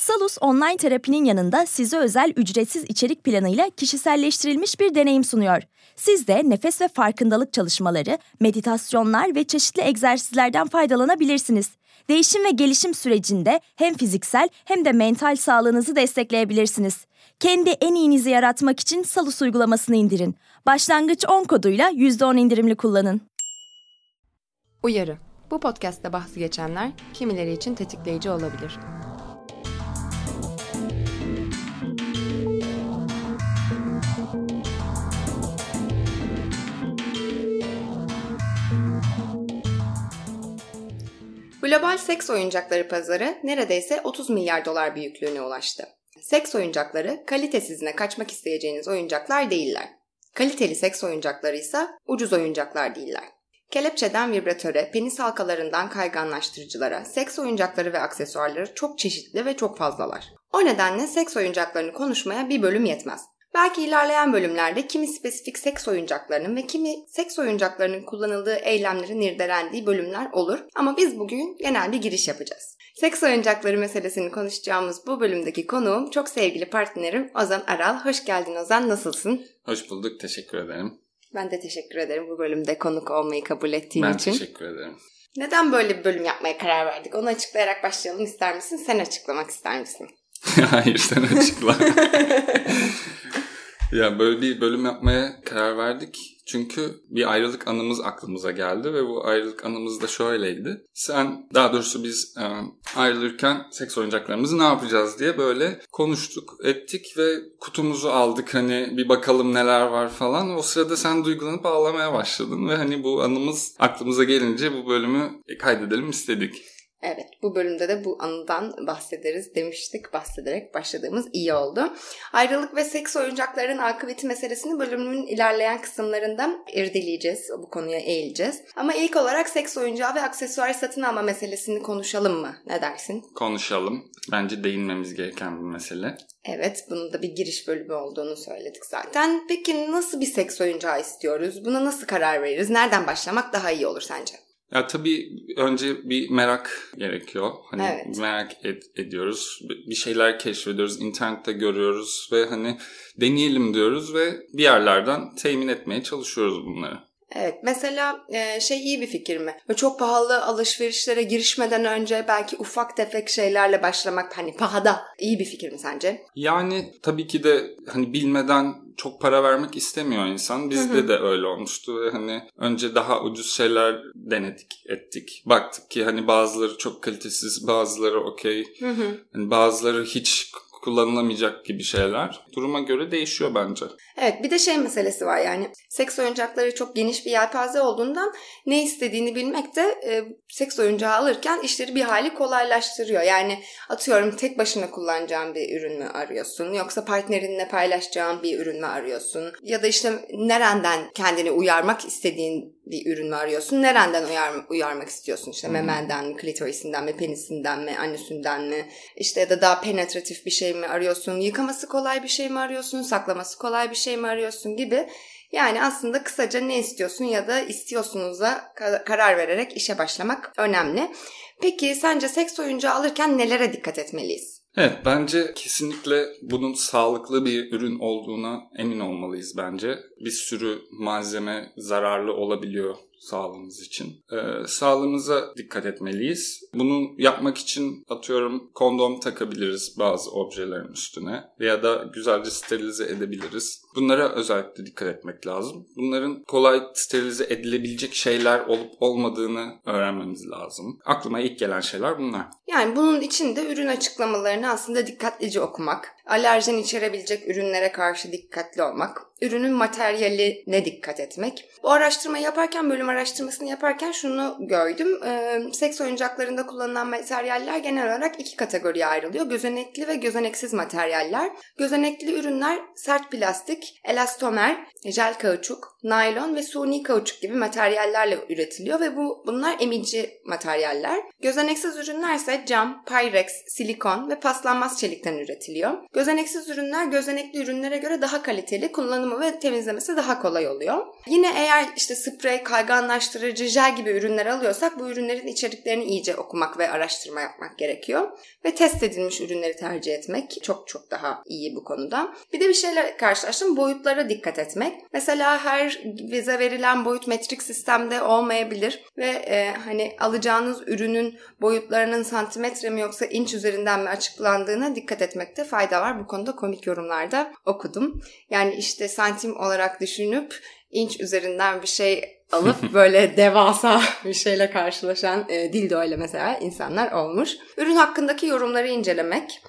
Salus online terapinin yanında size özel ücretsiz içerik planıyla kişiselleştirilmiş bir deneyim sunuyor. Siz de nefes ve farkındalık çalışmaları, meditasyonlar ve çeşitli egzersizlerden faydalanabilirsiniz. Değişim ve gelişim sürecinde hem fiziksel hem de mental sağlığınızı destekleyebilirsiniz. Kendi en iyinizi yaratmak için Salus uygulamasını indirin. Başlangıç 10 koduyla %10 indirimli kullanın. Uyarı. Bu podcast'te bahsi geçenler kimileri için tetikleyici olabilir. Global seks oyuncakları pazarı neredeyse 30 milyar dolar büyüklüğüne ulaştı. Seks oyuncakları kalitesizine kaçmak isteyeceğiniz oyuncaklar değiller. Kaliteli seks oyuncakları ise ucuz oyuncaklar değiller. Kelepçeden vibratöre, penis halkalarından kayganlaştırıcılara, seks oyuncakları ve aksesuarları çok çeşitli ve çok fazlalar. O nedenle seks oyuncaklarını konuşmaya bir bölüm yetmez. Belki ilerleyen bölümlerde kimi spesifik seks oyuncaklarının ve kimi seks oyuncaklarının kullanıldığı eylemlerin irdelendiği bölümler olur ama biz bugün genel bir giriş yapacağız. Seks oyuncakları meselesini konuşacağımız bu bölümdeki konuğum çok sevgili partnerim Ozan Aral. Hoş geldin Ozan, nasılsın? Hoş bulduk, teşekkür ederim. Ben de teşekkür ederim bu bölümde konuk olmayı kabul ettiğin ben için. Ben teşekkür ederim. Neden böyle bir bölüm yapmaya karar verdik? Onu açıklayarak başlayalım ister misin? Sen açıklamak ister misin? Hayır sen açıkla. ya böyle bir bölüm yapmaya karar verdik. Çünkü bir ayrılık anımız aklımıza geldi ve bu ayrılık anımız da şöyleydi. Sen daha doğrusu biz e, ayrılırken seks oyuncaklarımızı ne yapacağız diye böyle konuştuk, ettik ve kutumuzu aldık. Hani bir bakalım neler var falan. O sırada sen duygulanıp ağlamaya başladın ve hani bu anımız aklımıza gelince bu bölümü kaydedelim istedik. Evet bu bölümde de bu anıdan bahsederiz demiştik. Bahsederek başladığımız iyi oldu. Ayrılık ve seks oyuncaklarının akıbeti meselesini bölümün ilerleyen kısımlarında irdeleyeceğiz. Bu konuya eğileceğiz. Ama ilk olarak seks oyuncağı ve aksesuar satın alma meselesini konuşalım mı? Ne dersin? Konuşalım. Bence değinmemiz gereken bir mesele. Evet, bunun da bir giriş bölümü olduğunu söyledik zaten. Peki nasıl bir seks oyuncağı istiyoruz? Buna nasıl karar veririz? Nereden başlamak daha iyi olur sence? Ya tabii önce bir merak gerekiyor. Hani evet. merak ed- ediyoruz. Bir şeyler keşfediyoruz, internette görüyoruz ve hani deneyelim diyoruz ve bir yerlerden temin etmeye çalışıyoruz bunları. Evet mesela şey iyi bir fikir mi? Çok pahalı alışverişlere girişmeden önce belki ufak tefek şeylerle başlamak hani pahada iyi bir fikir mi sence? Yani tabii ki de hani bilmeden çok para vermek istemiyor insan. Bizde hı hı. de öyle olmuştu ve hani önce daha ucuz şeyler denedik, ettik. Baktık ki hani bazıları çok kalitesiz, bazıları okey. Hani bazıları hiç kullanılamayacak gibi şeyler. Duruma göre değişiyor bence. Evet bir de şey meselesi var yani seks oyuncakları çok geniş bir yelpaze olduğundan ne istediğini bilmek de e, seks oyuncağı alırken işleri bir hali kolaylaştırıyor. Yani atıyorum tek başına kullanacağın bir ürün mü arıyorsun yoksa partnerinle paylaşacağın bir ürün mü arıyorsun ya da işte nereden kendini uyarmak istediğin bir ürün mü arıyorsun? Nereden uyar, uyarmak istiyorsun? İşte hmm. memenden mi, klitorisinden mi, penisinden mi, anüsünden mi? İşte ya da daha penetratif bir şey mi arıyorsun? Yıkaması kolay bir şey mi arıyorsun? Saklaması kolay bir şey mi arıyorsun gibi. Yani aslında kısaca ne istiyorsun ya da istiyorsunuza karar vererek işe başlamak önemli. Peki sence seks oyuncağı alırken nelere dikkat etmeliyiz? Evet bence kesinlikle bunun sağlıklı bir ürün olduğuna emin olmalıyız bence. Bir sürü malzeme zararlı olabiliyor sağlığımız için. Ee, sağlığımıza dikkat etmeliyiz. Bunu yapmak için atıyorum kondom takabiliriz bazı objelerin üstüne veya da güzelce sterilize edebiliriz. Bunlara özellikle dikkat etmek lazım. Bunların kolay sterilize edilebilecek şeyler olup olmadığını öğrenmemiz lazım. Aklıma ilk gelen şeyler bunlar. Yani bunun için de ürün açıklamalarını aslında dikkatlice okumak, alerjen içerebilecek ürünlere karşı dikkatli olmak, ürünün materyaline dikkat etmek. Bu araştırmayı yaparken, bölüm araştırmasını yaparken şunu gördüm. E, seks oyuncaklarında kullanılan materyaller genel olarak iki kategoriye ayrılıyor. Gözenekli ve gözeneksiz materyaller. Gözenekli ürünler sert plastik, elastomer, jel kauçuk, naylon ve suni kauçuk gibi materyallerle üretiliyor ve bu bunlar emici materyaller. Gözeneksiz ürünler ise cam, pyrex, silikon ve paslanmaz çelikten üretiliyor. Gözeneksiz ürünler gözenekli ürünlere göre daha kaliteli, kullanımı ve temizlemesi daha kolay oluyor. Yine eğer işte sprey, kayganlaştırıcı, jel gibi ürünler alıyorsak bu ürünlerin içeriklerini iyice okumak ve araştırma yapmak gerekiyor. Ve test edilmiş ürünleri tercih etmek çok çok daha iyi bu konuda. Bir de bir şeyle karşılaştım. Boyutlara dikkat etmek. Mesela her vize verilen boyut metrik sistemde olmayabilir ve e, hani alacağınız ürünün boyutlarının santimetre mi yoksa inç üzerinden mi açıklandığına dikkat etmekte fayda var. Bu konuda komik yorumlarda okudum. Yani işte santim olarak düşünüp inç üzerinden bir şey alıp böyle devasa bir şeyle karşılaşan e, dildo ile mesela insanlar olmuş. Ürün hakkındaki yorumları incelemek.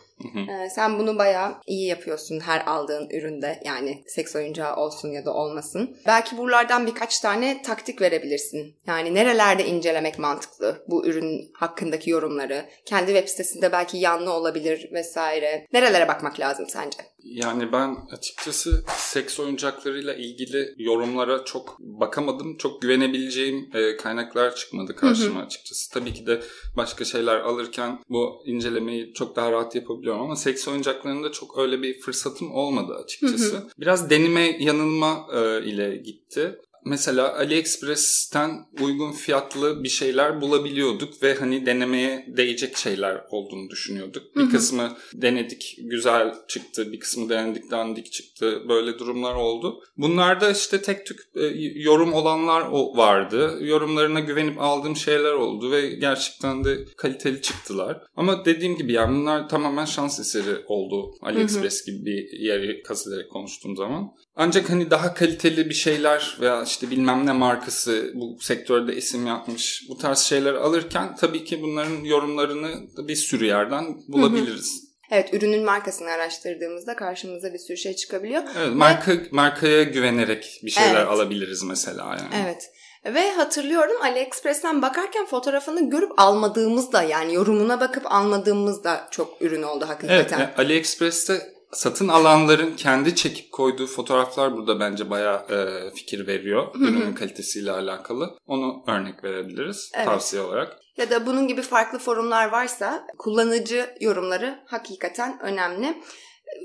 Ee, sen bunu bayağı iyi yapıyorsun her aldığın üründe yani seks oyuncağı olsun ya da olmasın. Belki buralardan birkaç tane taktik verebilirsin. Yani nerelerde incelemek mantıklı bu ürün hakkındaki yorumları. Kendi web sitesinde belki yanlı olabilir vesaire. Nerelere bakmak lazım sence? Yani ben açıkçası seks oyuncaklarıyla ilgili yorumlara çok bakamadım. Çok güvenebileceğim e, kaynaklar çıkmadı karşıma hı hı. açıkçası. Tabii ki de başka şeyler alırken bu incelemeyi çok daha rahat yapabiliyorum ama seks oyuncaklarında çok öyle bir fırsatım olmadı açıkçası. Hı hı. Biraz deneme yanılma e, ile gitti mesela AliExpress'ten uygun fiyatlı bir şeyler bulabiliyorduk ve hani denemeye değecek şeyler olduğunu düşünüyorduk. Bir kısmı denedik, güzel çıktı, bir kısmı denedik, dandik çıktı. Böyle durumlar oldu. Bunlarda işte tek tük e, yorum olanlar vardı. Yorumlarına güvenip aldığım şeyler oldu ve gerçekten de kaliteli çıktılar. Ama dediğim gibi yani bunlar tamamen şans eseri oldu AliExpress gibi bir yeri kazılarak konuştuğum zaman. Ancak hani daha kaliteli bir şeyler veya işte bilmem ne markası bu sektörde isim yapmış bu tarz şeyler alırken tabii ki bunların yorumlarını bir sürü yerden bulabiliriz. Hı hı. Evet ürünün markasını araştırdığımızda karşımıza bir sürü şey çıkabiliyor. Evet marka Ve... markaya güvenerek bir şeyler evet. alabiliriz mesela yani. Evet. Ve hatırlıyorum AliExpress'ten bakarken fotoğrafını görüp almadığımızda yani yorumuna bakıp almadığımızda çok ürün oldu hakikaten. Evet AliExpress'te satın alanların kendi çekip koyduğu fotoğraflar burada bence bayağı e, fikir veriyor. Ürünün kalitesiyle alakalı. Onu örnek verebiliriz evet. tavsiye olarak. Ya da bunun gibi farklı forumlar varsa kullanıcı yorumları hakikaten önemli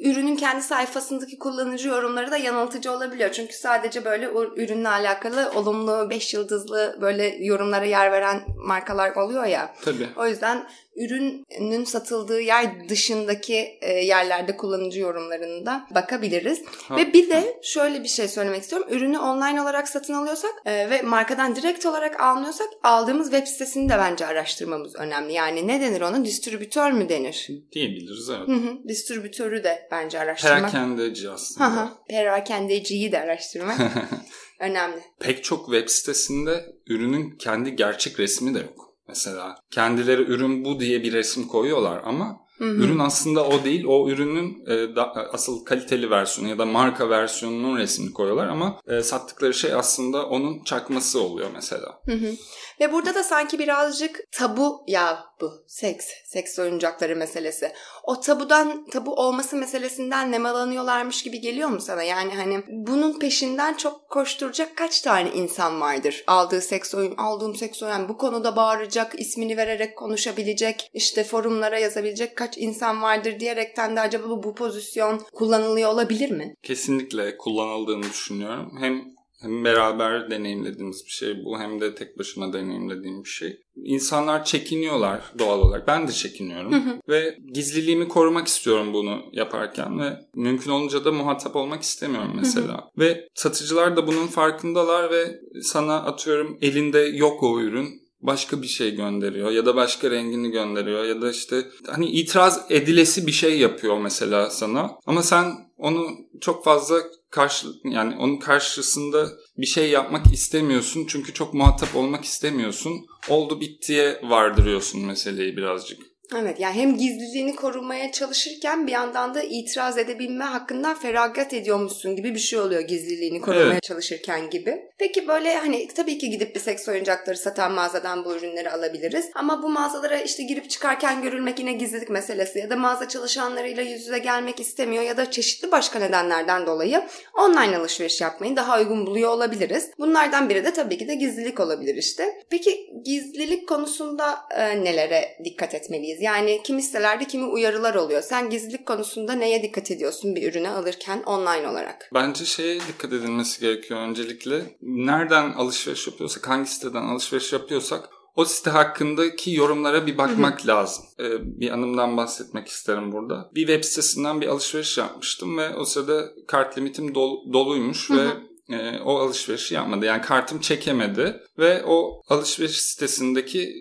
ürünün kendi sayfasındaki kullanıcı yorumları da yanıltıcı olabiliyor. Çünkü sadece böyle ürünle alakalı olumlu, beş yıldızlı böyle yorumlara yer veren markalar oluyor ya. Tabii. O yüzden ürünün satıldığı yer dışındaki e, yerlerde kullanıcı yorumlarını da bakabiliriz. Ha. Ve bir de şöyle bir şey söylemek istiyorum. Ürünü online olarak satın alıyorsak e, ve markadan direkt olarak almıyorsak aldığımız web sitesini de bence araştırmamız önemli. Yani ne denir ona? Distribütör mü denir? Diyebiliriz evet. Hı hı. Distribütörü de bence araştırmak. Perakendeci aslında. Hı hı. Perakendeciyi de araştırmak önemli. Pek çok web sitesinde ürünün kendi gerçek resmi de yok. Mesela kendileri ürün bu diye bir resim koyuyorlar ama Hı hı. Ürün aslında o değil. O ürünün e, da, asıl kaliteli versiyonu ya da marka versiyonunun resmini koyuyorlar ama e, sattıkları şey aslında onun çakması oluyor mesela. Hı hı. Ve burada da sanki birazcık tabu ya bu seks, seks oyuncakları meselesi. O tabudan, tabu olması meselesinden nemalanıyorlarmış gibi geliyor mu sana? Yani hani bunun peşinden çok koşturacak kaç tane insan vardır? Aldığı seks oyun, aldığım seks oyun bu konuda bağıracak, ismini vererek konuşabilecek, işte forumlara yazabilecek kaç insan vardır diyerekten de acaba bu, bu pozisyon kullanılıyor olabilir mi? Kesinlikle kullanıldığını düşünüyorum. Hem hem beraber deneyimlediğimiz bir şey bu hem de tek başıma deneyimlediğim bir şey. İnsanlar çekiniyorlar doğal olarak. Ben de çekiniyorum. Hı hı. Ve gizliliğimi korumak istiyorum bunu yaparken ve mümkün olunca da muhatap olmak istemiyorum mesela. Hı. Ve satıcılar da bunun farkındalar ve sana atıyorum elinde yok o ürün başka bir şey gönderiyor ya da başka rengini gönderiyor ya da işte hani itiraz edilesi bir şey yapıyor mesela sana ama sen onu çok fazla karşı yani onun karşısında bir şey yapmak istemiyorsun çünkü çok muhatap olmak istemiyorsun. Oldu bittiye vardırıyorsun meseleyi birazcık. Evet yani hem gizliliğini korumaya çalışırken bir yandan da itiraz edebilme hakkından feragat ediyormuşsun gibi bir şey oluyor gizliliğini korumaya evet. çalışırken gibi. Peki böyle hani tabii ki gidip bir seks oyuncakları satan mağazadan bu ürünleri alabiliriz. Ama bu mağazalara işte girip çıkarken görülmek yine gizlilik meselesi ya da mağaza çalışanlarıyla yüz yüze gelmek istemiyor ya da çeşitli başka nedenlerden dolayı online alışveriş yapmayı daha uygun buluyor olabiliriz. Bunlardan biri de tabii ki de gizlilik olabilir işte. Peki gizlilik konusunda e, nelere dikkat etmeliyiz? Yani kimi sitelerde kimi uyarılar oluyor. Sen gizlilik konusunda neye dikkat ediyorsun bir ürünü alırken online olarak? Bence şeye dikkat edilmesi gerekiyor öncelikle. Nereden alışveriş yapıyorsak, hangi siteden alışveriş yapıyorsak o site hakkındaki yorumlara bir bakmak hı hı. lazım. Ee, bir anımdan bahsetmek isterim burada. Bir web sitesinden bir alışveriş yapmıştım ve o sırada kart limitim dol, doluymuş hı hı. ve e, o alışverişi yapmadı. Yani kartım çekemedi ve o alışveriş sitesindeki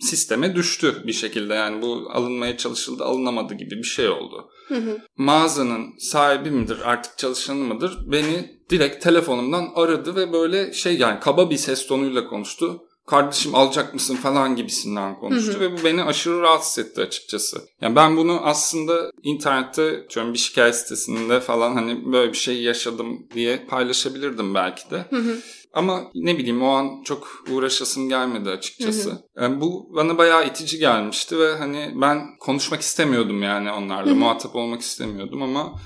sisteme düştü bir şekilde. Yani bu alınmaya çalışıldı alınamadı gibi bir şey oldu. Hı hı. Mağazanın sahibi midir artık çalışanı mıdır beni direkt telefonumdan aradı ve böyle şey yani kaba bir ses tonuyla konuştu kardeşim alacak mısın falan gibisinden konuştu hı hı. ve bu beni aşırı rahatsız etti açıkçası. Yani ben bunu aslında internette diyorum bir şikayet sitesinde falan hani böyle bir şey yaşadım diye paylaşabilirdim belki de. Hı hı. Ama ne bileyim o an çok uğraşasım gelmedi açıkçası. Hı hı. Yani bu bana bayağı itici gelmişti ve hani ben konuşmak istemiyordum yani onlarla. Hı hı. Muhatap olmak istemiyordum ama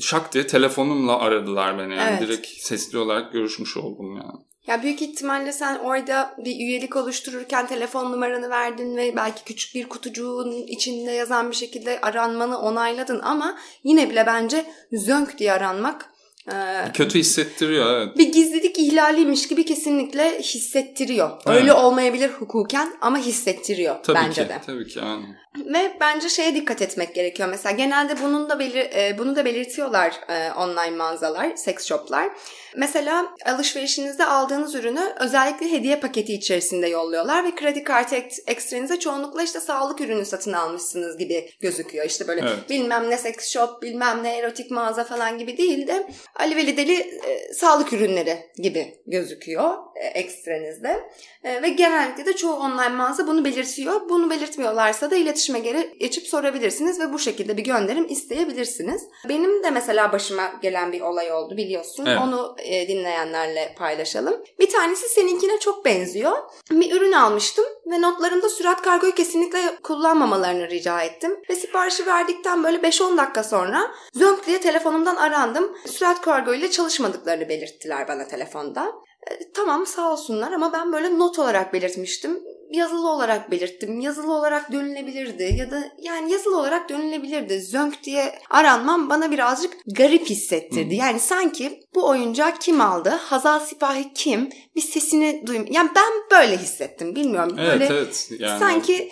şak diye telefonumla aradılar beni. Yani evet. direkt sesli olarak görüşmüş oldum yani. Ya büyük ihtimalle sen orada bir üyelik oluştururken telefon numaranı verdin ve belki küçük bir kutucuğun içinde yazan bir şekilde aranmanı onayladın ama yine bile bence zönk diye aranmak ee, Kötü hissettiriyor evet. Bir gizlilik ihlaliymiş gibi kesinlikle hissettiriyor. Evet. Öyle olmayabilir hukuken ama hissettiriyor tabii bence ki, de. Tabii ki yani. Ve bence şeye dikkat etmek gerekiyor. Mesela genelde bunun da belir e, bunu da belirtiyorlar e, online mağazalar, seks shoplar. Mesela alışverişinizde aldığınız ürünü özellikle hediye paketi içerisinde yolluyorlar ve kredi kartı ekstrenize çoğunlukla işte sağlık ürünü satın almışsınız gibi gözüküyor. İşte böyle evet. bilmem ne seks shop, bilmem ne erotik mağaza falan gibi değil de Ali Veli Deli e, sağlık ürünleri gibi gözüküyor ekstrenizde. E, ve genellikle de çoğu online mağaza bunu belirtiyor. Bunu belirtmiyorlarsa da iletişime geri geçip sorabilirsiniz ve bu şekilde bir gönderim isteyebilirsiniz. Benim de mesela başıma gelen bir olay oldu biliyorsun. Evet. Onu e, dinleyenlerle paylaşalım. Bir tanesi seninkine çok benziyor. Bir ürün almıştım ve notlarımda sürat kargoyu kesinlikle kullanmamalarını rica ettim. Ve siparişi verdikten böyle 5-10 dakika sonra zönk diye telefonumdan arandım. Sürat kargo ile çalışmadıklarını belirttiler bana telefonda. E, tamam sağ olsunlar ama ben böyle not olarak belirtmiştim. Yazılı olarak belirttim. Yazılı olarak dönülebilirdi ya da yani yazılı olarak dönülebilirdi. Zönk diye aranmam bana birazcık garip hissettirdi. Yani sanki bu oyuncağı kim aldı? Hazal Sipahi kim? Bir sesini duyum. Yani ben böyle hissettim. Bilmiyorum. Evet böyle evet. Yani... Sanki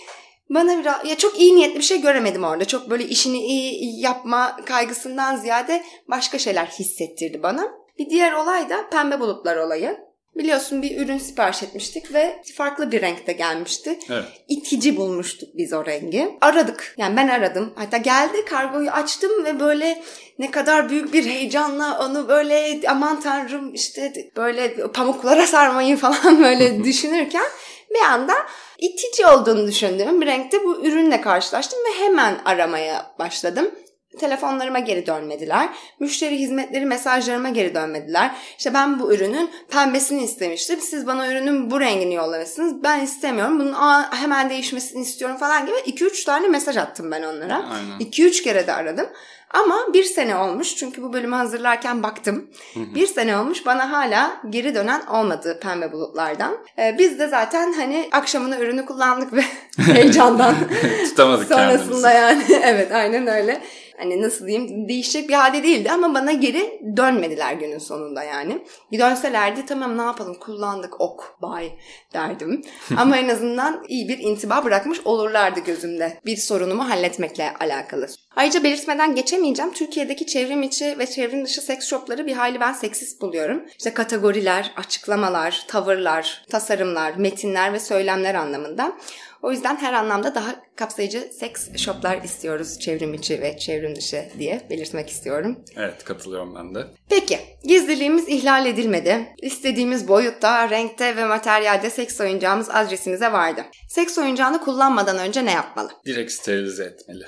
bana biraz ya çok iyi niyetli bir şey göremedim orada. Çok böyle işini iyi yapma kaygısından ziyade başka şeyler hissettirdi bana. Bir diğer olay da pembe bulutlar olayı. Biliyorsun bir ürün sipariş etmiştik ve farklı bir renkte gelmişti. Evet. İtici bulmuştuk biz o rengi. Aradık. Yani ben aradım. Hatta geldi kargoyu açtım ve böyle ne kadar büyük bir heyecanla onu böyle aman tanrım işte böyle pamuklara sarmayı falan böyle düşünürken bir anda itici olduğunu düşündüğüm bir renkte bu ürünle karşılaştım ve hemen aramaya başladım. Telefonlarıma geri dönmediler. Müşteri hizmetleri mesajlarıma geri dönmediler. İşte ben bu ürünün pembesini istemiştim. Siz bana ürünün bu rengini yollamışsınız. Ben istemiyorum. Bunun aa, hemen değişmesini istiyorum falan gibi 2-3 tane mesaj attım ben onlara. 2-3 kere de aradım. Ama bir sene olmuş çünkü bu bölümü hazırlarken baktım. bir sene olmuş bana hala geri dönen olmadı pembe bulutlardan. Ee, biz de zaten hani akşamına ürünü kullandık ve heyecandan tutamadık sonrasında kendimizi. yani evet aynen öyle hani nasıl diyeyim değişecek bir halde değildi ama bana geri dönmediler günün sonunda yani. Bir dönselerdi tamam ne yapalım kullandık ok bye derdim. ama en azından iyi bir intiba bırakmış olurlardı gözümde bir sorunumu halletmekle alakalı. Ayrıca belirtmeden geçemeyeceğim. Türkiye'deki çevrim içi ve çevrim dışı seks shopları bir hayli ben seksist buluyorum. İşte kategoriler, açıklamalar, tavırlar, tasarımlar, metinler ve söylemler anlamında. O yüzden her anlamda daha kapsayıcı seks shoplar istiyoruz çevrim içi ve çevrim dışı diye belirtmek istiyorum. Evet katılıyorum ben de. Peki gizliliğimiz ihlal edilmedi. İstediğimiz boyutta, renkte ve materyalde seks oyuncağımız adresimize vardı. Seks oyuncağını kullanmadan önce ne yapmalı? Direkt sterilize etmeli.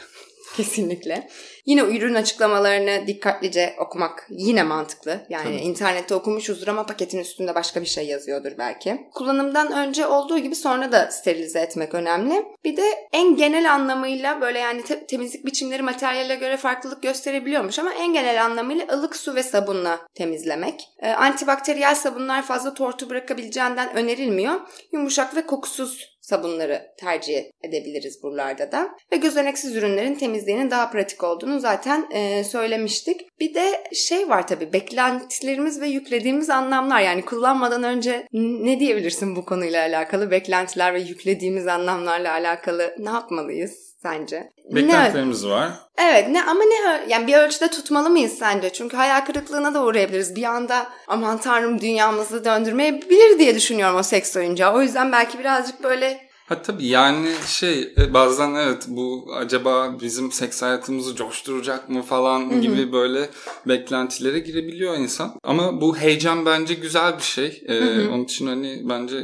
Kesinlikle. Yine ürün açıklamalarını dikkatlice okumak yine mantıklı. Yani Tabii. internette okumuşuzdur ama paketin üstünde başka bir şey yazıyordur belki. Kullanımdan önce olduğu gibi sonra da sterilize etmek önemli. Bir de en genel anlamıyla böyle yani te- temizlik biçimleri materyale göre farklılık gösterebiliyormuş ama en genel anlamıyla ılık su ve sabunla temizlemek. Ee, antibakteriyel sabunlar fazla tortu bırakabileceğinden önerilmiyor. Yumuşak ve kokusuz sabunları tercih edebiliriz buralarda da. Ve gözeneksiz ürünlerin temizliğinin daha pratik olduğunu zaten e, söylemiştik. Bir de şey var tabii beklentilerimiz ve yüklediğimiz anlamlar yani kullanmadan önce ne diyebilirsin bu konuyla alakalı? Beklentiler ve yüklediğimiz anlamlarla alakalı ne yapmalıyız? Sence? Beklentilerimiz ne? var. Evet ne ama ne yani bir ölçüde tutmalı mıyız sence? Çünkü hayal kırıklığına da uğrayabiliriz. Bir anda aman tanrım dünyamızı döndürmeyebilir diye düşünüyorum o seks oyuncağı. O yüzden belki birazcık böyle Ha tabii yani şey e, bazen evet bu acaba bizim seks hayatımızı coşturacak mı falan Hı-hı. gibi böyle beklentilere girebiliyor insan. Ama bu heyecan bence güzel bir şey. Ee, onun için hani bence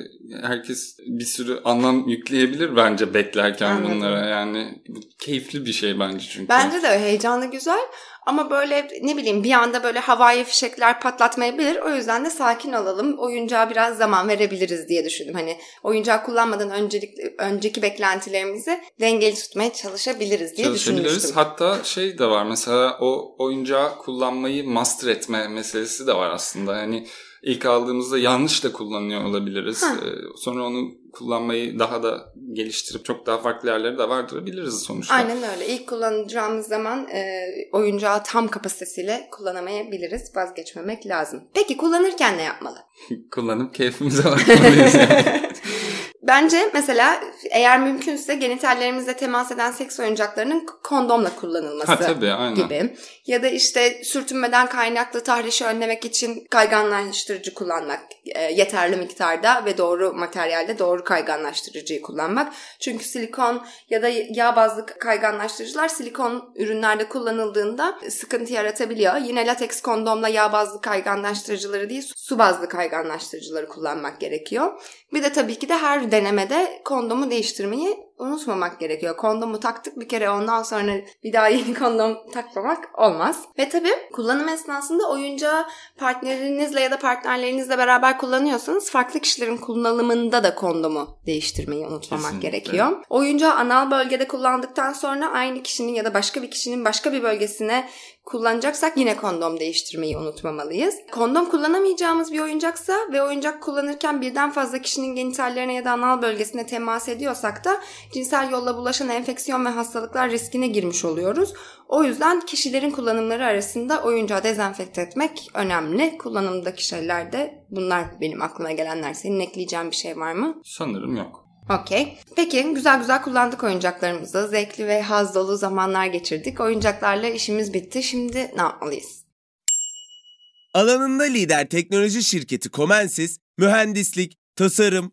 herkes bir sürü anlam yükleyebilir bence beklerken Anladım. bunlara. Yani bu keyifli bir şey bence çünkü. Bence de heyecanlı güzel ama böyle ne bileyim bir anda böyle havai fişekler patlatmayabilir. O yüzden de sakin olalım. Oyuncağa biraz zaman verebiliriz diye düşündüm. Hani oyuncağı kullanmadan öncelik, önceki beklentilerimizi dengeli tutmaya çalışabiliriz diye düşünmüştüm. Hatta şey de var mesela o oyuncağı kullanmayı master etme meselesi de var aslında. Yani ilk aldığımızda yanlış da kullanıyor olabiliriz. Ee, sonra onu kullanmayı daha da geliştirip çok daha farklı yerlere de vardırabiliriz sonuçta. Aynen öyle. İlk kullanacağımız zaman e, oyuncağı tam kapasitesiyle kullanamayabiliriz. Vazgeçmemek lazım. Peki kullanırken ne yapmalı? Kullanıp keyfimize bakmalıyız. Bence mesela eğer mümkünse genitallerimizle temas eden seks oyuncaklarının kondomla kullanılması ha, tabii, aynen. gibi. Ya da işte sürtünmeden kaynaklı tahrişi önlemek için kayganlaştırıcı kullanmak e, yeterli miktarda ve doğru materyalde doğru kayganlaştırıcıyı kullanmak. Çünkü silikon ya da yağ bazlı kayganlaştırıcılar silikon ürünlerde kullanıldığında sıkıntı yaratabiliyor. Yine lateks kondomla yağ bazlı kayganlaştırıcıları değil su bazlı kayganlaştırıcıları kullanmak gerekiyor. Bir de tabii ki de her denemede kondomu değiştirmeyi unutmamak gerekiyor. Kondomu taktık bir kere ondan sonra bir daha yeni kondom takmamak olmaz. Ve tabii kullanım esnasında oyuncağı partnerinizle ya da partnerlerinizle beraber kullanıyorsanız farklı kişilerin kullanımında da kondomu değiştirmeyi unutmamak Kesinlikle. gerekiyor. Oyuncağı anal bölgede kullandıktan sonra aynı kişinin ya da başka bir kişinin başka bir bölgesine kullanacaksak yine kondom değiştirmeyi unutmamalıyız. Kondom kullanamayacağımız bir oyuncaksa ve oyuncak kullanırken birden fazla kişinin genitallerine ya da anal bölgesine temas ediyorsak da cinsel yolla bulaşan enfeksiyon ve hastalıklar riskine girmiş oluyoruz. O yüzden kişilerin kullanımları arasında oyuncağı dezenfekte etmek önemli. Kullanımdaki şeylerde bunlar benim aklıma gelenler. Senin ekleyeceğin bir şey var mı? Sanırım yok. Okey. Peki güzel güzel kullandık oyuncaklarımızı. Zevkli ve haz dolu zamanlar geçirdik. Oyuncaklarla işimiz bitti. Şimdi ne yapmalıyız? Alanında lider teknoloji şirketi Comensis, mühendislik, tasarım,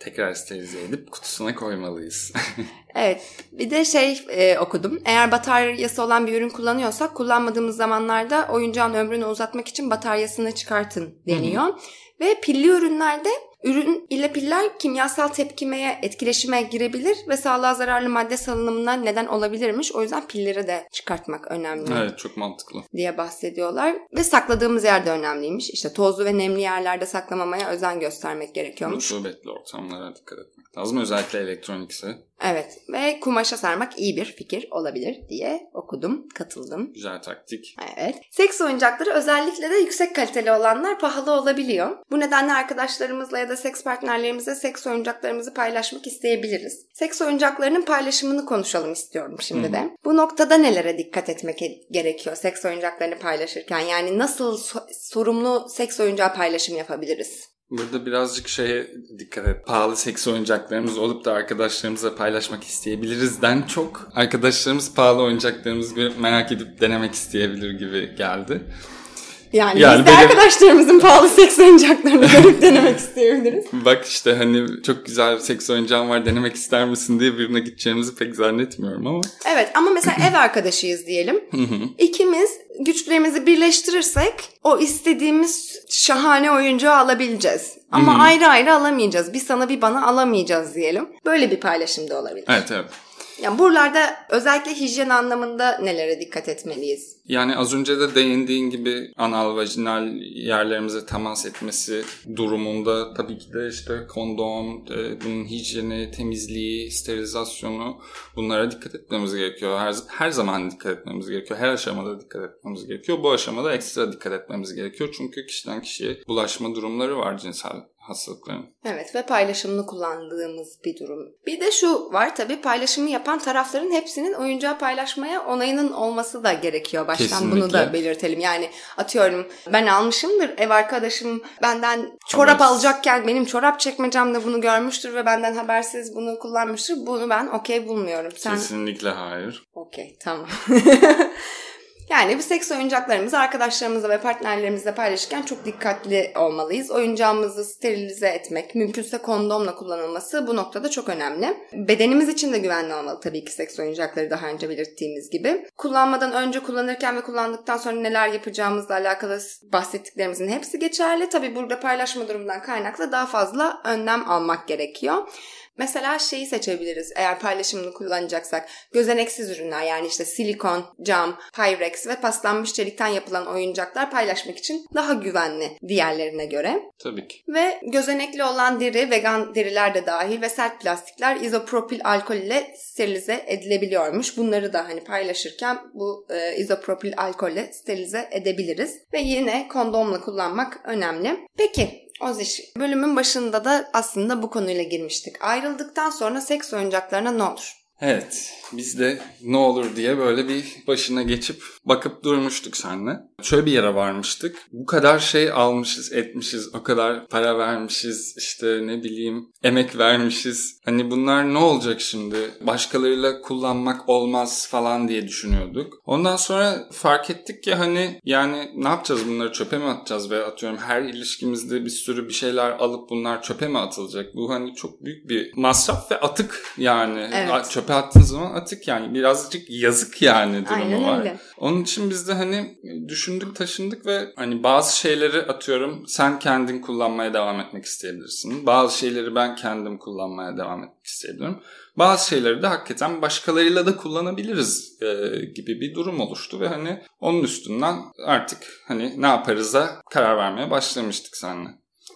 Tekrar sterilize edip kutusuna koymalıyız. evet bir de şey e, okudum. Eğer bataryası olan bir ürün kullanıyorsak kullanmadığımız zamanlarda oyuncağın ömrünü uzatmak için bataryasını çıkartın deniyor. Hı hı. Ve pilli ürünlerde Ürün ile piller kimyasal tepkimeye, etkileşime girebilir ve sağlığa zararlı madde salınımına neden olabilirmiş. O yüzden pilleri de çıkartmak önemli. Evet çok mantıklı. Diye bahsediyorlar. Ve sakladığımız yerde önemliymiş. İşte tozlu ve nemli yerlerde saklamamaya özen göstermek gerekiyormuş. Rutubetli ortamlara dikkat etmek lazım. Özellikle elektronikse. Evet ve kumaşa sarmak iyi bir fikir olabilir diye okudum, katıldım. Güzel taktik. Evet. Seks oyuncakları özellikle de yüksek kaliteli olanlar pahalı olabiliyor. Bu nedenle arkadaşlarımızla ya da seks partnerlerimizle seks oyuncaklarımızı paylaşmak isteyebiliriz. Seks oyuncaklarının paylaşımını konuşalım istiyorum şimdi Hı-hı. de. Bu noktada nelere dikkat etmek gerekiyor seks oyuncaklarını paylaşırken? Yani nasıl so- sorumlu seks oyuncağı paylaşım yapabiliriz? Burada birazcık şeye dikkat et. Pahalı seks oyuncaklarımız olup da arkadaşlarımızla paylaşmak isteyebilirizden çok arkadaşlarımız pahalı oyuncaklarımızı merak edip denemek isteyebilir gibi geldi. Yani, yani biz de benim... arkadaşlarımızın pahalı seks oyuncaklarını görüp denemek isteyebiliriz. Bak işte hani çok güzel seks oyuncağın var denemek ister misin diye birine gideceğimizi pek zannetmiyorum ama. Evet ama mesela ev arkadaşıyız diyelim. İkimiz güçlerimizi birleştirirsek o istediğimiz şahane oyuncağı alabileceğiz. Ama ayrı ayrı alamayacağız. Bir sana bir bana alamayacağız diyelim. Böyle bir paylaşım da olabilir. Evet evet. Yani buralarda özellikle hijyen anlamında nelere dikkat etmeliyiz? Yani az önce de değindiğin gibi anal vajinal yerlerimize temas etmesi durumunda tabii ki de işte kondom, e, bunun hijyeni, temizliği, sterilizasyonu bunlara dikkat etmemiz gerekiyor. Her, her zaman dikkat etmemiz gerekiyor. Her aşamada dikkat etmemiz gerekiyor. Bu aşamada ekstra dikkat etmemiz gerekiyor. Çünkü kişiden kişiye bulaşma durumları var cinsel hastalıkların. Evet ve paylaşımını kullandığımız bir durum. Bir de şu var tabii paylaşımı yapan tarafların hepsinin oyuncağı paylaşmaya onayının olması da gerekiyor. Baştan Kesinlikle. bunu da belirtelim. Yani atıyorum ben almışımdır ev arkadaşım benden çorap Habersiz. alacakken benim çorap çekmecemde bunu görmüştür ve benden habersiz bunu kullanmıştır. Bunu ben okey bulmuyorum. Sen... Kesinlikle hayır. Okey tamam. Yani bu seks oyuncaklarımızı arkadaşlarımızla ve partnerlerimizle paylaşırken çok dikkatli olmalıyız. Oyuncağımızı sterilize etmek, mümkünse kondomla kullanılması bu noktada çok önemli. Bedenimiz için de güvenli olmalı tabii ki seks oyuncakları daha önce belirttiğimiz gibi. Kullanmadan önce kullanırken ve kullandıktan sonra neler yapacağımızla alakalı bahsettiklerimizin hepsi geçerli. Tabii burada paylaşma durumundan kaynaklı daha fazla önlem almak gerekiyor. Mesela şeyi seçebiliriz eğer paylaşımını kullanacaksak. Gözeneksiz ürünler yani işte silikon, cam, pyrex ve paslanmış çelikten yapılan oyuncaklar paylaşmak için daha güvenli diğerlerine göre. Tabii ki. Ve gözenekli olan deri, vegan deriler de dahil ve sert plastikler izopropil alkol ile sterilize edilebiliyormuş. Bunları da hani paylaşırken bu e, izopropil alkolle sterilize edebiliriz. Ve yine kondomla kullanmak önemli. Peki Oziş, bölümün başında da aslında bu konuyla girmiştik. Ayrıldıktan sonra seks oyuncaklarına ne olur? Evet, biz de ne olur diye böyle bir başına geçip bakıp durmuştuk seninle. Şöyle bir yere varmıştık. Bu kadar şey almışız, etmişiz, o kadar para vermişiz, işte ne bileyim emek vermişiz. Hani bunlar ne olacak şimdi? Başkalarıyla kullanmak olmaz falan diye düşünüyorduk. Ondan sonra fark ettik ki hani yani ne yapacağız bunları çöpe mi atacağız ve atıyorum her ilişkimizde bir sürü bir şeyler alıp bunlar çöpe mi atılacak? Bu hani çok büyük bir masraf ve atık yani. Evet. Çöpe attığın zaman atık yani birazcık yazık yani durumu Aynen var. Öyle. Onun için biz de hani düşündük taşındık ve hani bazı şeyleri atıyorum sen kendin kullanmaya devam etmek isteyebilirsin. Bazı şeyleri ben kendim kullanmaya devam etmek isteyebilirim. Bazı şeyleri de hakikaten başkalarıyla da kullanabiliriz e, gibi bir durum oluştu ve hani onun üstünden artık hani ne yaparız da karar vermeye başlamıştık seninle.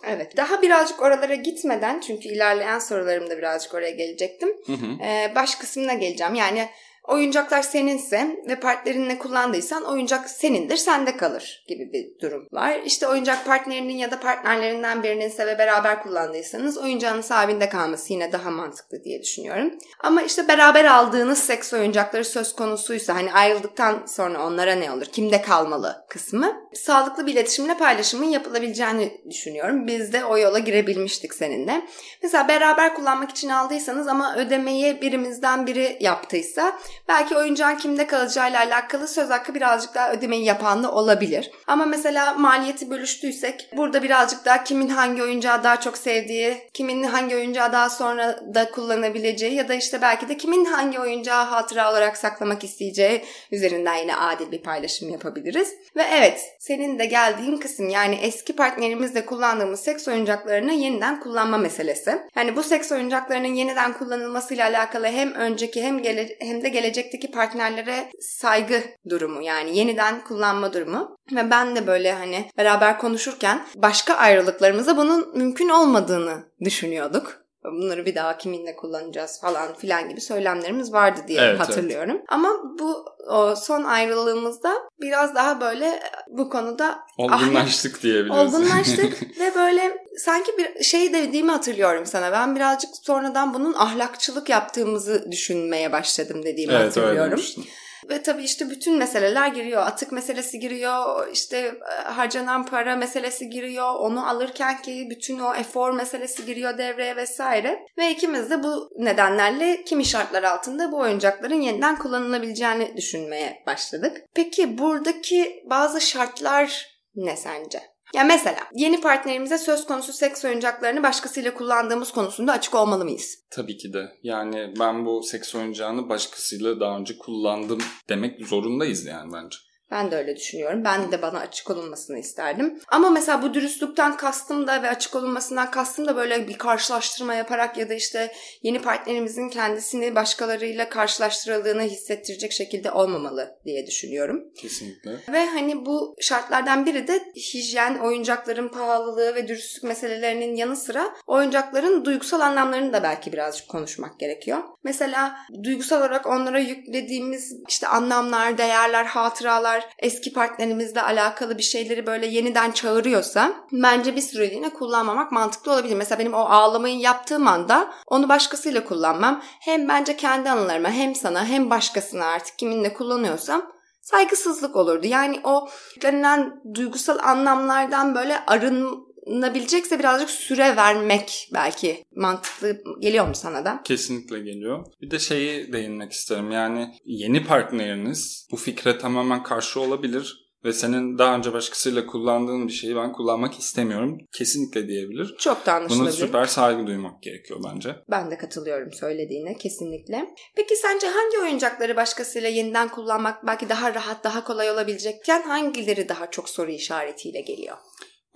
Evet. Daha birazcık oralara gitmeden çünkü ilerleyen sorularımda birazcık oraya gelecektim. Hı hı. Ee, baş kısmına geleceğim. Yani Oyuncaklar seninse ve partnerinle kullandıysan oyuncak senindir, sende kalır gibi bir durum var. İşte oyuncak partnerinin ya da partnerlerinden birininse ve beraber kullandıysanız oyuncağın sahibinde kalması yine daha mantıklı diye düşünüyorum. Ama işte beraber aldığınız seks oyuncakları söz konusuysa hani ayrıldıktan sonra onlara ne olur, kimde kalmalı kısmı sağlıklı bir iletişimle paylaşımın yapılabileceğini düşünüyorum. Biz de o yola girebilmiştik seninle. Mesela beraber kullanmak için aldıysanız ama ödemeyi birimizden biri yaptıysa belki oyuncağın kimde kalacağıyla alakalı söz hakkı birazcık daha ödemeyi yapan da olabilir. Ama mesela maliyeti bölüştüysek burada birazcık daha kimin hangi oyuncağı daha çok sevdiği, kimin hangi oyuncağı daha sonra da kullanabileceği ya da işte belki de kimin hangi oyuncağı hatıra olarak saklamak isteyeceği üzerinden yine adil bir paylaşım yapabiliriz. Ve evet senin de geldiğin kısım yani eski partnerimizle kullandığımız seks oyuncaklarını yeniden kullanma meselesi. Yani bu seks oyuncaklarının yeniden kullanılmasıyla alakalı hem önceki hem gele, hem de gelecekteki partnerlere saygı durumu yani yeniden kullanma durumu. Ve ben de böyle hani beraber konuşurken başka ayrılıklarımızda bunun mümkün olmadığını düşünüyorduk bunları bir daha kiminle kullanacağız falan filan gibi söylemlerimiz vardı diye evet, hatırlıyorum. Evet. Ama bu o son ayrılığımızda biraz daha böyle bu konuda olgunlaştık diyebiliriz. Olgunlaştık ve böyle sanki bir şey dediğimi hatırlıyorum sana. Ben birazcık sonradan bunun ahlakçılık yaptığımızı düşünmeye başladım dediğimi evet, hatırlıyorum. Öyle ve tabii işte bütün meseleler giriyor. Atık meselesi giriyor, işte e, harcanan para meselesi giriyor, onu alırken ki bütün o efor meselesi giriyor devreye vesaire. Ve ikimiz de bu nedenlerle kimi şartlar altında bu oyuncakların yeniden kullanılabileceğini düşünmeye başladık. Peki buradaki bazı şartlar ne sence? Ya mesela yeni partnerimize söz konusu seks oyuncaklarını başkasıyla kullandığımız konusunda açık olmalı mıyız? Tabii ki de. Yani ben bu seks oyuncağını başkasıyla daha önce kullandım demek zorundayız yani bence. Ben de öyle düşünüyorum. Ben de bana açık olunmasını isterdim. Ama mesela bu dürüstlükten kastım da ve açık olunmasından kastım da böyle bir karşılaştırma yaparak ya da işte yeni partnerimizin kendisini başkalarıyla karşılaştırıldığını hissettirecek şekilde olmamalı diye düşünüyorum. Kesinlikle. Ve hani bu şartlardan biri de hijyen, oyuncakların pahalılığı ve dürüstlük meselelerinin yanı sıra oyuncakların duygusal anlamlarını da belki birazcık konuşmak gerekiyor. Mesela duygusal olarak onlara yüklediğimiz işte anlamlar, değerler, hatıralar eski partnerimizle alakalı bir şeyleri böyle yeniden çağırıyorsa bence bir süreliğine kullanmamak mantıklı olabilir. Mesela benim o ağlamayı yaptığım anda onu başkasıyla kullanmam. Hem bence kendi anılarıma hem sana hem başkasına artık kiminle kullanıyorsam saygısızlık olurdu. Yani o yüklenilen duygusal anlamlardan böyle arın nabilecekse birazcık süre vermek belki mantıklı geliyor mu sana da? Kesinlikle geliyor. Bir de şeyi değinmek isterim. Yani yeni partneriniz bu fikre tamamen karşı olabilir ve senin daha önce başkasıyla kullandığın bir şeyi ben kullanmak istemiyorum. Kesinlikle diyebilir. Çok da anlaşılabilir. Buna süper saygı duymak gerekiyor bence. Ben de katılıyorum söylediğine kesinlikle. Peki sence hangi oyuncakları başkasıyla yeniden kullanmak belki daha rahat, daha kolay olabilecekken hangileri daha çok soru işaretiyle geliyor?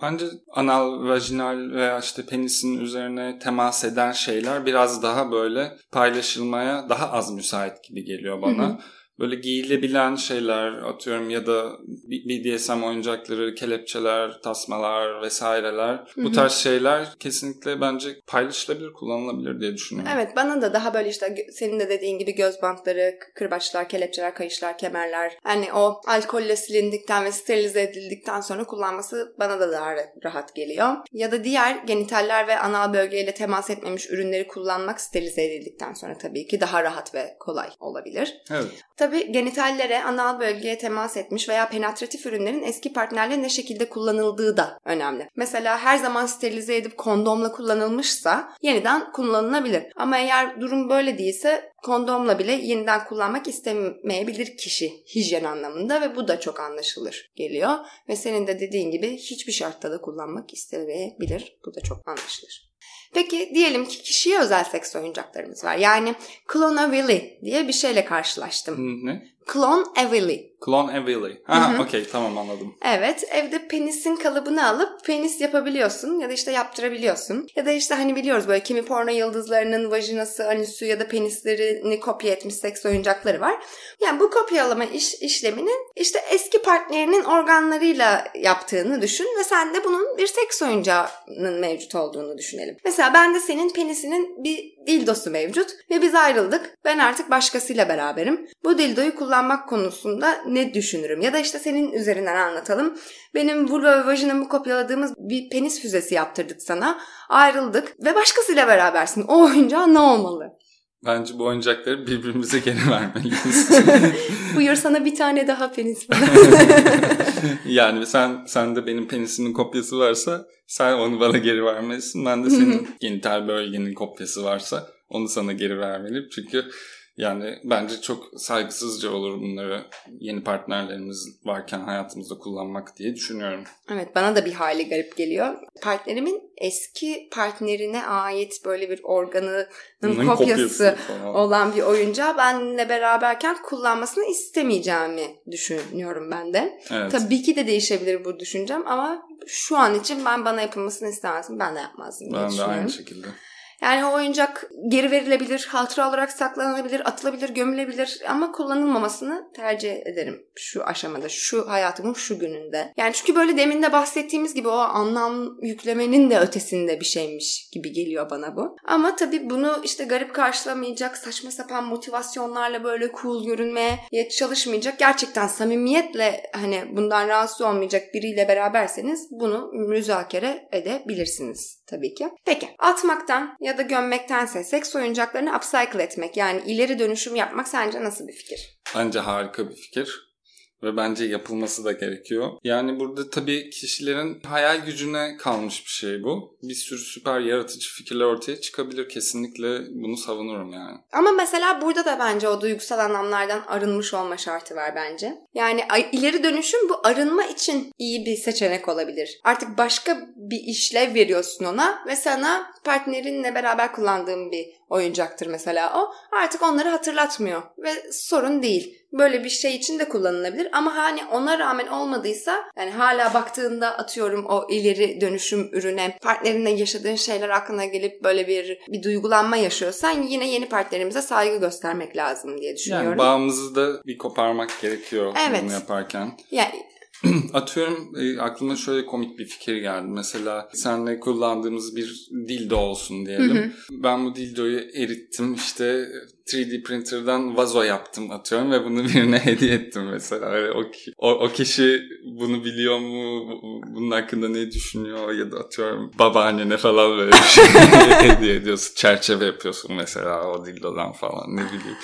Bence anal, vajinal veya işte penisin üzerine temas eden şeyler biraz daha böyle paylaşılmaya daha az müsait gibi geliyor bana. Hı hı böyle giyilebilen şeyler atıyorum ya da BDSM oyuncakları, kelepçeler, tasmalar vesaireler. Hı-hı. Bu tarz şeyler kesinlikle bence paylaşılabilir, kullanılabilir diye düşünüyorum. Evet bana da daha böyle işte senin de dediğin gibi göz bantları, kırbaçlar, kelepçeler, kayışlar, kemerler. Hani o alkolle silindikten ve sterilize edildikten sonra kullanması bana da daha rahat geliyor. Ya da diğer genitaller ve anal bölgeyle temas etmemiş ürünleri kullanmak sterilize edildikten sonra tabii ki daha rahat ve kolay olabilir. Evet. Tabii Tabi genitallere, anal bölgeye temas etmiş veya penetratif ürünlerin eski partnerle ne şekilde kullanıldığı da önemli. Mesela her zaman sterilize edip kondomla kullanılmışsa yeniden kullanılabilir. Ama eğer durum böyle değilse kondomla bile yeniden kullanmak istemeyebilir kişi hijyen anlamında ve bu da çok anlaşılır geliyor. Ve senin de dediğin gibi hiçbir şartta da kullanmak istemeyebilir. Bu da çok anlaşılır. Peki diyelim ki kişiye özel seks oyuncaklarımız var. Yani Clonavili diye bir şeyle karşılaştım. Ne? Clone Avili. Clone Avili. Ha okey tamam anladım. Evet evde penisin kalıbını alıp penis yapabiliyorsun ya da işte yaptırabiliyorsun. Ya da işte hani biliyoruz böyle kimi porno yıldızlarının vajinası, anüsü ya da penislerini kopya etmiş seks oyuncakları var. Yani bu kopyalama iş, işleminin işte eski partnerinin organlarıyla yaptığını düşün ve sen de bunun bir seks oyuncağının mevcut olduğunu düşünelim. Mesela ben de senin penisinin bir dildosu mevcut ve biz ayrıldık. Ben artık başkasıyla beraberim. Bu dildoyu kullanmak konusunda ne düşünürüm? Ya da işte senin üzerinden anlatalım. Benim vulva ve vajinamı kopyaladığımız bir penis füzesi yaptırdık sana. Ayrıldık ve başkasıyla berabersin. O oyuncağı ne olmalı? Bence bu oyuncakları birbirimize geri vermeliyiz. Buyur sana bir tane daha penis yani sen sen de benim penisimin kopyası varsa sen onu bana geri vermelisin. Ben de senin genital bölgenin kopyası varsa onu sana geri vermeliyim. Çünkü Yani bence çok saygısızca olur bunları yeni partnerlerimiz varken hayatımızda kullanmak diye düşünüyorum. Evet bana da bir hali garip geliyor. Partnerimin eski partnerine ait böyle bir organının Bunun kopyası falan. olan bir oyuncağı benle beraberken kullanmasını istemeyeceğimi düşünüyorum ben de. Evet. Tabii ki de değişebilir bu düşüncem ama şu an için ben bana yapılmasını istemezdim. Ben de yapmazdım Ben de aynı şekilde. Yani o oyuncak geri verilebilir, hatıra olarak saklanabilir, atılabilir, gömülebilir ama kullanılmamasını tercih ederim şu aşamada, şu hayatımın şu gününde. Yani çünkü böyle demin de bahsettiğimiz gibi o anlam yüklemenin de ötesinde bir şeymiş gibi geliyor bana bu. Ama tabii bunu işte garip karşılamayacak, saçma sapan motivasyonlarla böyle cool görünmeye çalışmayacak, gerçekten samimiyetle hani bundan rahatsız olmayacak biriyle beraberseniz bunu müzakere edebilirsiniz tabii ki. Peki atmaktan ya da gömmektense seks oyuncaklarını upcycle etmek yani ileri dönüşüm yapmak sence nasıl bir fikir? Bence harika bir fikir. Ve bence yapılması da gerekiyor. Yani burada tabii kişilerin hayal gücüne kalmış bir şey bu. Bir sürü süper yaratıcı fikirler ortaya çıkabilir. Kesinlikle bunu savunurum yani. Ama mesela burada da bence o duygusal anlamlardan arınmış olma şartı var bence. Yani ileri dönüşüm bu arınma için iyi bir seçenek olabilir. Artık başka bir işlev veriyorsun ona ve sana partnerinle beraber kullandığın bir oyuncaktır mesela o. Artık onları hatırlatmıyor ve sorun değil. Böyle bir şey için de kullanılabilir ama hani ona rağmen olmadıysa yani hala baktığında atıyorum o ileri dönüşüm ürüne partnerinle yaşadığın şeyler aklına gelip böyle bir bir duygulanma yaşıyorsan yine yeni partnerimize saygı göstermek lazım diye düşünüyorum. Yani bağımızı da bir koparmak gerekiyor Evet. bunu yaparken. Yani Atıyorum e, aklıma şöyle komik bir fikir geldi. Mesela senle kullandığımız bir dildo olsun diyelim. Ben bu dildoyu erittim işte 3D printer'dan vazo yaptım atıyorum ve bunu birine hediye ettim mesela. Öyle o, o, o kişi bunu biliyor mu? Bu- Bunun hakkında ne düşünüyor? Ya da atıyorum babaannene falan böyle bir şey hediye ediyorsun. Çerçeve yapıyorsun mesela o dildodan falan ne bileyim.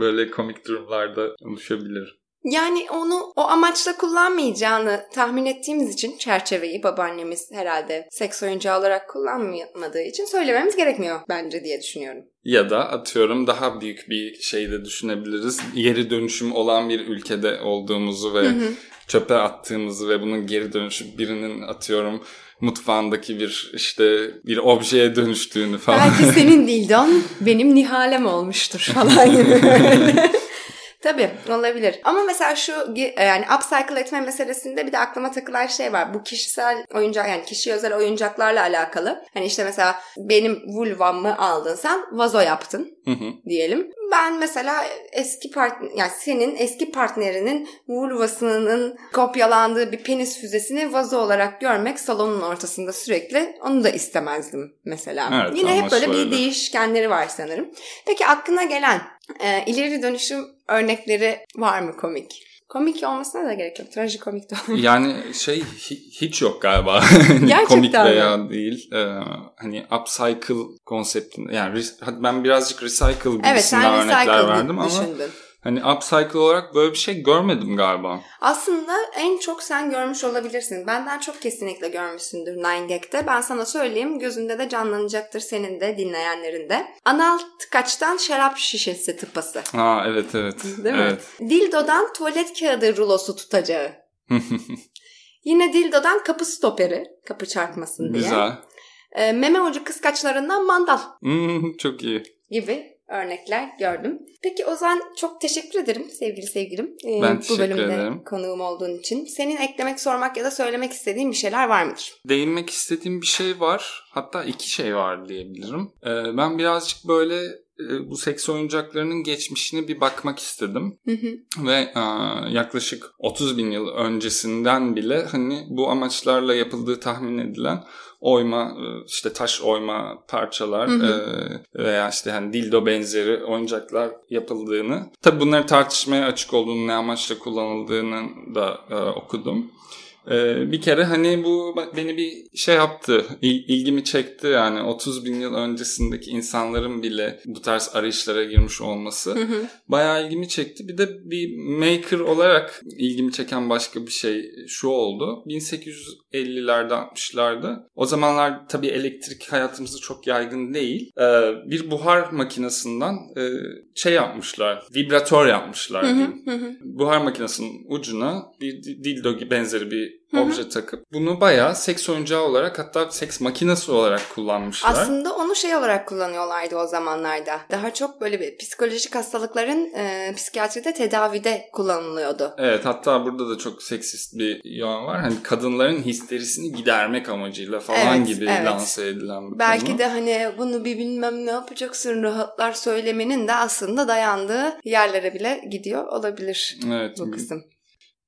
Böyle komik durumlarda oluşabilir. Yani onu o amaçla kullanmayacağını tahmin ettiğimiz için çerçeveyi babaannemiz herhalde seks oyuncağı olarak kullanmadığı için söylememiz gerekmiyor bence diye düşünüyorum. Ya da atıyorum daha büyük bir şey de düşünebiliriz. Geri dönüşüm olan bir ülkede olduğumuzu ve çöpe attığımızı ve bunun geri dönüşüp birinin atıyorum mutfağındaki bir işte bir objeye dönüştüğünü falan. Belki senin dildon benim Nihalem olmuştur falan gibi. Tabii olabilir. Ama mesela şu ge- yani upcycle etme meselesinde bir de aklıma takılan şey var. Bu kişisel oyuncak yani kişi özel oyuncaklarla alakalı. Hani işte mesela benim vulvamı aldın sen vazo yaptın Hı hı. diyelim. Ben mesela eski part yani senin eski partnerinin vulvasının kopyalandığı bir penis füzesini vazo olarak görmek salonun ortasında sürekli onu da istemezdim mesela. Evet, Yine hep böyle bir değişkenleri var sanırım. Peki aklına gelen e, ileri dönüşüm örnekleri var mı komik? Komik olmasına da gerek yok. Trajikomik de olur. Yani şey hi- hiç yok galiba. Gerçekten Komik mi? veya değil. Ee, hani upcycle konseptini yani ben birazcık recycle Evet gibisinden sen örnekler recycle verdim ama düşündün. Hani upcycle olarak böyle bir şey görmedim galiba. Aslında en çok sen görmüş olabilirsin. Benden çok kesinlikle görmüşsündür Nine Gag'de. Ben sana söyleyeyim gözünde de canlanacaktır senin de dinleyenlerin de. Anal tıkaçtan şarap şişesi tıpası. Ha evet evet. Değil mi? evet. Dildodan tuvalet kağıdı rulosu tutacağı. Yine dildodan kapı stoperi. Kapı çarpmasın diye. Güzel. Ee, meme ucu kıskaçlarından mandal Hmm, çok iyi. gibi örnekler gördüm. Peki Ozan çok teşekkür ederim sevgili sevgilim. Ee, Ben bu bölümde ederim. konuğum olduğun için. Senin eklemek, sormak ya da söylemek istediğin bir şeyler var mıdır? Değinmek istediğim bir şey var. Hatta iki şey var diyebilirim. Ee, ben birazcık böyle e, bu seks oyuncaklarının geçmişine bir bakmak istedim. Hı hı. Ve e, yaklaşık 30 bin yıl öncesinden bile hani bu amaçlarla yapıldığı tahmin edilen oyma e, işte taş oyma parçalar Hı hı. e, veya işte hani dildo benzeri oyuncaklar yapıldığını tabi bunları tartışmaya açık olduğunu ne amaçla kullanıldığını da e, okudum. Ee, bir kere hani bu beni bir şey yaptı, ilgimi çekti yani 30 bin yıl öncesindeki insanların bile bu tarz arayışlara girmiş olması hı hı. bayağı ilgimi çekti. Bir de bir maker olarak ilgimi çeken başka bir şey şu oldu. 1850'lerde 60'larda o zamanlar tabii elektrik hayatımızda çok yaygın değil. Ee, bir buhar makinesinden e, şey yapmışlar, vibratör yapmışlar diyeyim. Buhar makinesinin ucuna bir dildo benzeri bir Hı-hı. obje takıp bunu bayağı seks oyuncağı olarak hatta seks makinesi olarak kullanmışlar. Aslında onu şey olarak kullanıyorlardı o zamanlarda. Daha çok böyle bir psikolojik hastalıkların e, psikiyatride tedavide kullanılıyordu. Evet hatta burada da çok seksist bir yan var. Hani kadınların histerisini gidermek amacıyla falan evet, gibi evet. lanse edilen bir Belki konu. de hani bunu bir bilmem ne yapacaksın rahatlar söylemenin de aslında dayandığı yerlere bile gidiyor olabilir evet, bu kısım.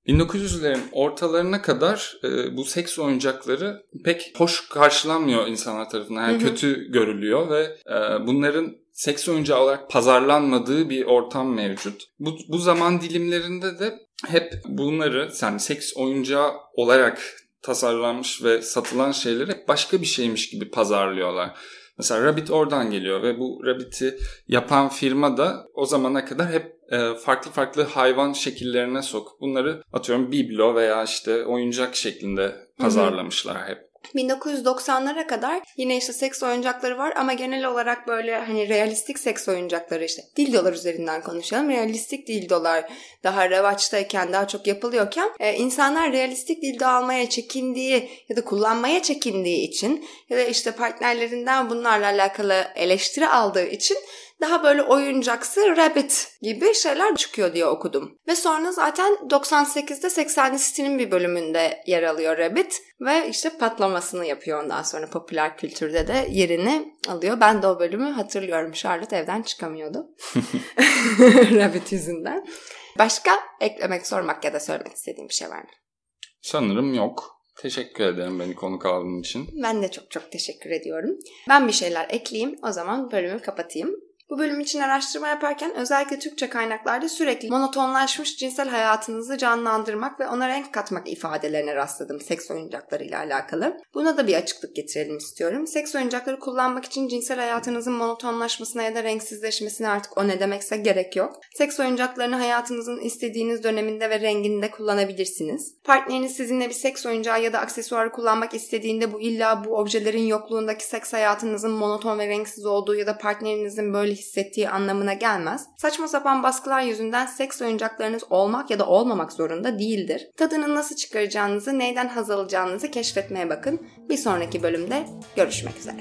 1900'lerin ortalarına kadar e, bu seks oyuncakları pek hoş karşılanmıyor insanlar tarafından. Yani hı hı. kötü görülüyor ve e, bunların seks oyuncağı olarak pazarlanmadığı bir ortam mevcut. Bu, bu zaman dilimlerinde de hep bunları yani seks oyuncağı olarak tasarlanmış ve satılan şeyleri hep başka bir şeymiş gibi pazarlıyorlar. Mesela Rabbit oradan geliyor ve bu Rabbit'i yapan firma da o zamana kadar hep e, farklı farklı hayvan şekillerine sok. Bunları atıyorum biblo veya işte oyuncak şeklinde pazarlamışlar hep. 1990'lara kadar yine işte seks oyuncakları var ama genel olarak böyle hani realistik seks oyuncakları işte dildolar üzerinden konuşalım. Realistik dildolar daha revaçtayken daha çok yapılıyorken e, insanlar realistik dildo almaya çekindiği ya da kullanmaya çekindiği için ya da işte partnerlerinden bunlarla alakalı eleştiri aldığı için daha böyle oyuncaksı Rabbit gibi şeyler çıkıyor diye okudum. Ve sonra zaten 98'de 80'li City'nin bir bölümünde yer alıyor Rabbit ve işte patlamasını yapıyor ondan sonra popüler kültürde de yerini alıyor. Ben de o bölümü hatırlıyorum. Charlotte evden çıkamıyordu. Rabbit yüzünden. Başka eklemek, sormak ya da söylemek istediğim bir şey var mı? Sanırım yok. Teşekkür ederim beni konuk aldığın için. Ben de çok çok teşekkür ediyorum. Ben bir şeyler ekleyeyim. O zaman bölümü kapatayım. Bu bölüm için araştırma yaparken özellikle Türkçe kaynaklarda sürekli monotonlaşmış cinsel hayatınızı canlandırmak ve ona renk katmak ifadelerine rastladım seks oyuncakları ile alakalı. Buna da bir açıklık getirelim istiyorum. Seks oyuncakları kullanmak için cinsel hayatınızın monotonlaşmasına ya da renksizleşmesine artık o ne demekse gerek yok. Seks oyuncaklarını hayatınızın istediğiniz döneminde ve renginde kullanabilirsiniz. Partneriniz sizinle bir seks oyuncağı ya da aksesuarı kullanmak istediğinde bu illa bu objelerin yokluğundaki seks hayatınızın monoton ve renksiz olduğu ya da partnerinizin böyle hissettiği anlamına gelmez. Saçma sapan baskılar yüzünden seks oyuncaklarınız olmak ya da olmamak zorunda değildir. Tadını nasıl çıkaracağınızı, neyden haz alacağınızı keşfetmeye bakın. Bir sonraki bölümde görüşmek üzere.